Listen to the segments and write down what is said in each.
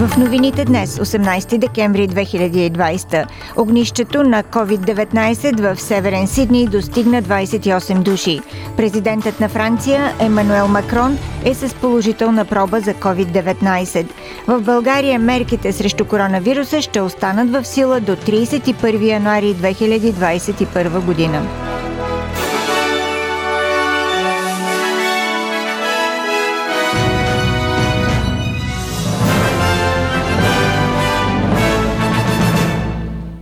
В новините днес, 18 декември 2020, огнището на COVID-19 в Северен Сидни достигна 28 души. Президентът на Франция Емануел Макрон е с положителна проба за COVID-19. В България мерките срещу коронавируса ще останат в сила до 31 януари 2021 година.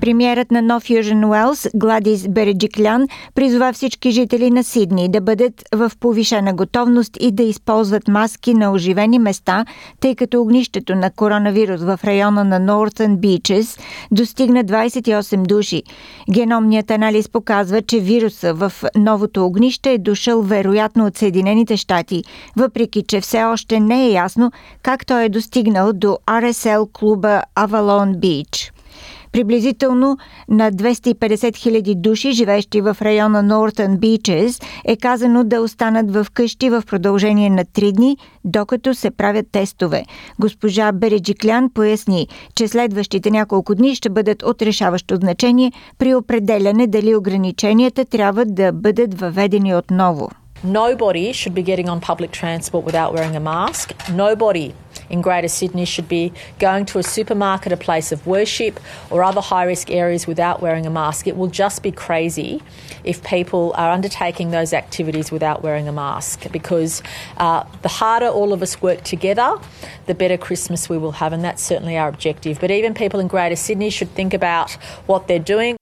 Премьерът на Нов Южен Уелс Гладис Береджиклян призова всички жители на Сидни да бъдат в повишена готовност и да използват маски на оживени места, тъй като огнището на коронавирус в района на Northern Beaches достигна 28 души. Геномният анализ показва, че вируса в новото огнище е дошъл вероятно от Съединените щати, въпреки че все още не е ясно как той е достигнал до RSL клуба Avalon Beach. Приблизително на 250 хиляди души, живещи в района Northern Beaches, е казано да останат в къщи в продължение на 3 дни, докато се правят тестове. Госпожа Береджиклян поясни, че следващите няколко дни ще бъдат от решаващо значение при определяне дали ограниченията трябва да бъдат въведени отново. Nobody should be getting on public transport without wearing a mask. Nobody in Greater Sydney should be going to a supermarket, a place of worship, or other high risk areas without wearing a mask. It will just be crazy if people are undertaking those activities without wearing a mask because uh, the harder all of us work together, the better Christmas we will have, and that's certainly our objective. But even people in Greater Sydney should think about what they're doing.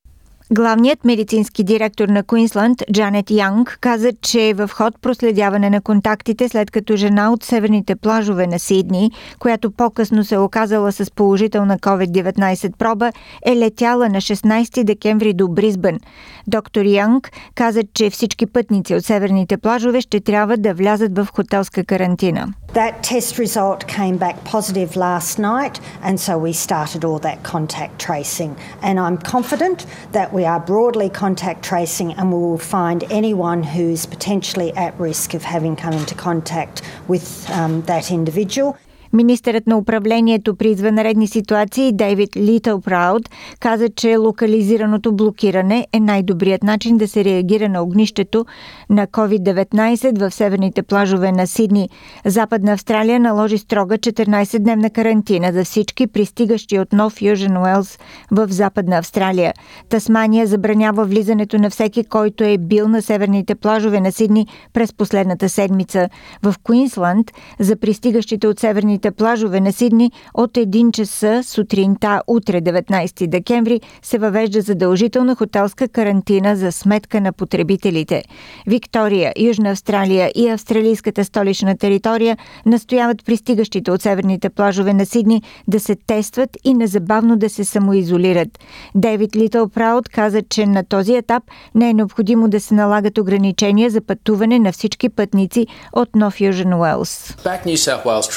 Главният медицински директор на Куинсланд, Джанет Янг, каза, че е в ход проследяване на контактите, след като жена от северните плажове на Сидни, която по-късно се е оказала с положителна COVID-19 проба, е летяла на 16 декември до Бризбън. Доктор Янг каза, че всички пътници от северните плажове ще трябва да влязат в хотелска карантина. That test result came back positive last night, and so we started all that contact tracing. And I'm confident that we are broadly contact tracing and we will find anyone who's potentially at risk of having come into contact with um, that individual. Министърът на управлението при извънредни ситуации Дейвид Литъл Прауд каза, че локализираното блокиране е най-добрият начин да се реагира на огнището на COVID-19 в северните плажове на Сидни. Западна Австралия наложи строга 14-дневна карантина за всички пристигащи от Нов Южен Уелс в Западна Австралия. Тасмания забранява влизането на всеки, който е бил на северните плажове на Сидни през последната седмица. В Куинсланд за пристигащите от северните крайбрежните плажове на Сидни от 1 часа сутринта утре 19 декември се въвежда задължителна хотелска карантина за сметка на потребителите. Виктория, Южна Австралия и австралийската столична територия настояват пристигащите от северните плажове на Сидни да се тестват и незабавно да се самоизолират. Дейвид Литъл Прауд каза, че на този етап не е необходимо да се налагат ограничения за пътуване на всички пътници от Нов Южен Уелс. Back New South Wales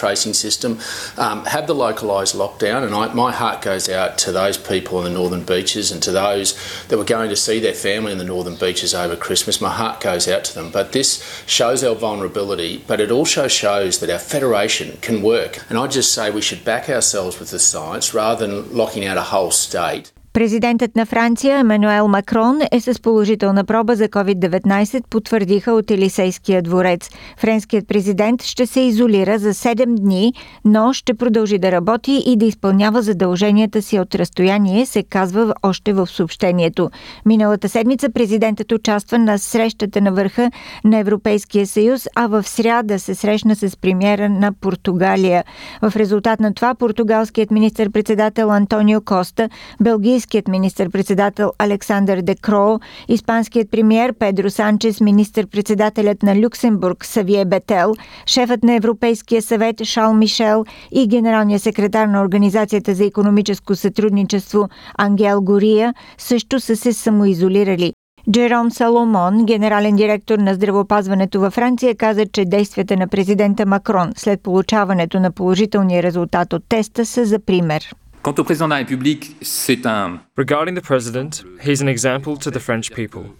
system, um, have the localised lockdown. And I, my heart goes out to those people in the northern beaches and to those that were going to see their family in the northern beaches over Christmas. My heart goes out to them. But this shows our vulnerability, but it also shows that our federation can work. And I just say we should back ourselves with the science rather than locking out a whole state. Президентът на Франция Емануел Макрон е с положителна проба за COVID-19, потвърдиха от Елисейския дворец. Френският президент ще се изолира за 7 дни, но ще продължи да работи и да изпълнява задълженията си от разстояние, се казва още в съобщението. Миналата седмица президентът участва на срещата на върха на Европейския съюз, а в сряда се срещна с премьера на Португалия. В резултат на това португалският министр-председател Антонио Коста, белгийски белгийският министр-председател Александър Декро, испанският премьер Педро Санчес, министр-председателят на Люксембург Савие Бетел, шефът на Европейския съвет Шал Мишел и генералният секретар на Организацията за економическо сътрудничество Ангел Гория също са се самоизолирали. Джером Саломон, генерален директор на здравопазването във Франция, каза, че действията на президента Макрон след получаването на положителния резултат от теста са за пример. Quant au président de la République, c'est un... Regarding the president, he's an example to the French people.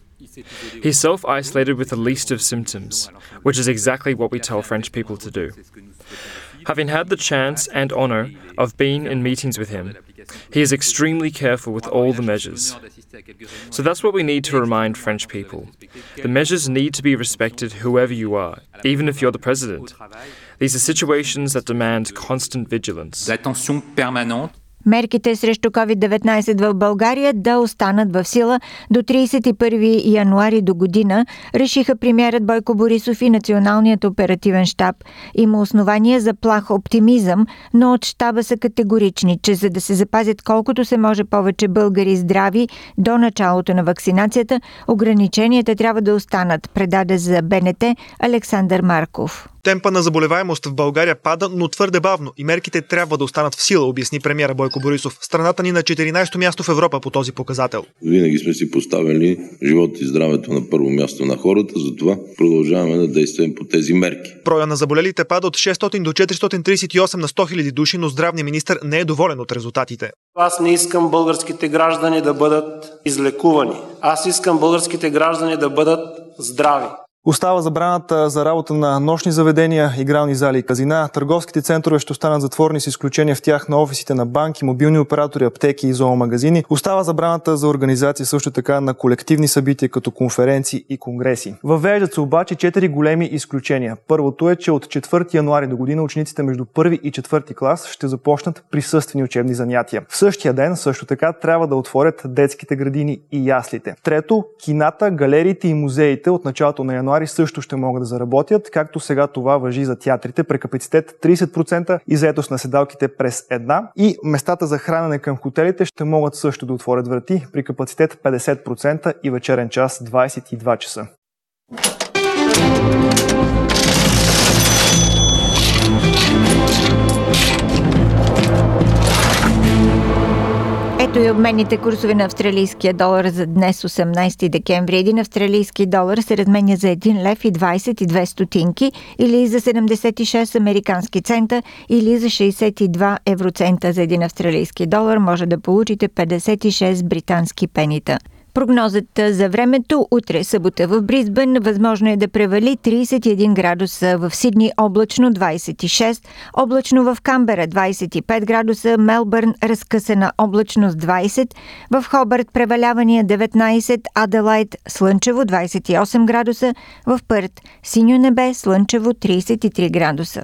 He self isolated with the least of symptoms, which is exactly what we tell French people to do. Having had the chance and honour of being in meetings with him, he is extremely careful with all the measures. So that's what we need to remind French people. The measures need to be respected whoever you are, even if you're the president. These are situations that demand constant vigilance. Мерките срещу COVID-19 в България да останат в сила до 31 януари до година, решиха премьерът Бойко Борисов и Националният оперативен штаб. Има основания за плах оптимизъм, но от штаба са категорични, че за да се запазят колкото се може повече българи здрави до началото на вакцинацията, ограниченията трябва да останат, предаде за БНТ Александър Марков. Темпа на заболеваемост в България пада, но твърде бавно и мерките трябва да останат в сила, обясни премьера Бойко Борисов. Страната ни на 14-то място в Европа по този показател. Винаги сме си поставили живота и здравето на първо място на хората, затова продължаваме да действаме по тези мерки. Броя на заболелите пада от 600 до 438 на 100 000 души, но здравният министр не е доволен от резултатите. Аз не искам българските граждани да бъдат излекувани. Аз искам българските граждани да бъдат здрави. Остава забраната за работа на нощни заведения, игрални зали и казина. Търговските центрове ще останат затворени с изключение в тях на офисите на банки, мобилни оператори, аптеки и зоомагазини. Остава забраната за организация също така на колективни събития като конференции и конгреси. Въвеждат се обаче четири големи изключения. Първото е, че от 4 януари до година учениците между първи и четвърти клас ще започнат присъствени учебни занятия. В същия ден също така трябва да отворят детските градини и яслите. Трето, кината, галериите и музеите от началото на януари януари също ще могат да заработят, както сега това въжи за театрите при капацитет 30% и заетост на седалките през една. И местата за хранене към хотелите ще могат също да отворят врати при капацитет 50% и вечерен час 22 часа. Ето и обменните курсове на австралийския долар за днес 18 декември. Един австралийски долар се разменя за 1 лев и 22 стотинки или за 76 американски цента или за 62 евроцента за един австралийски долар може да получите 56 британски пенита. Прогнозата за времето утре събота в Бризбен възможно е да превали 31 градуса, в Сидни облачно 26, облачно в Камбера 25 градуса, Мелбърн разкъсана облачност 20, в Хобърт превалявания 19, Аделайт слънчево 28 градуса, в Пърт синьо небе слънчево 33 градуса.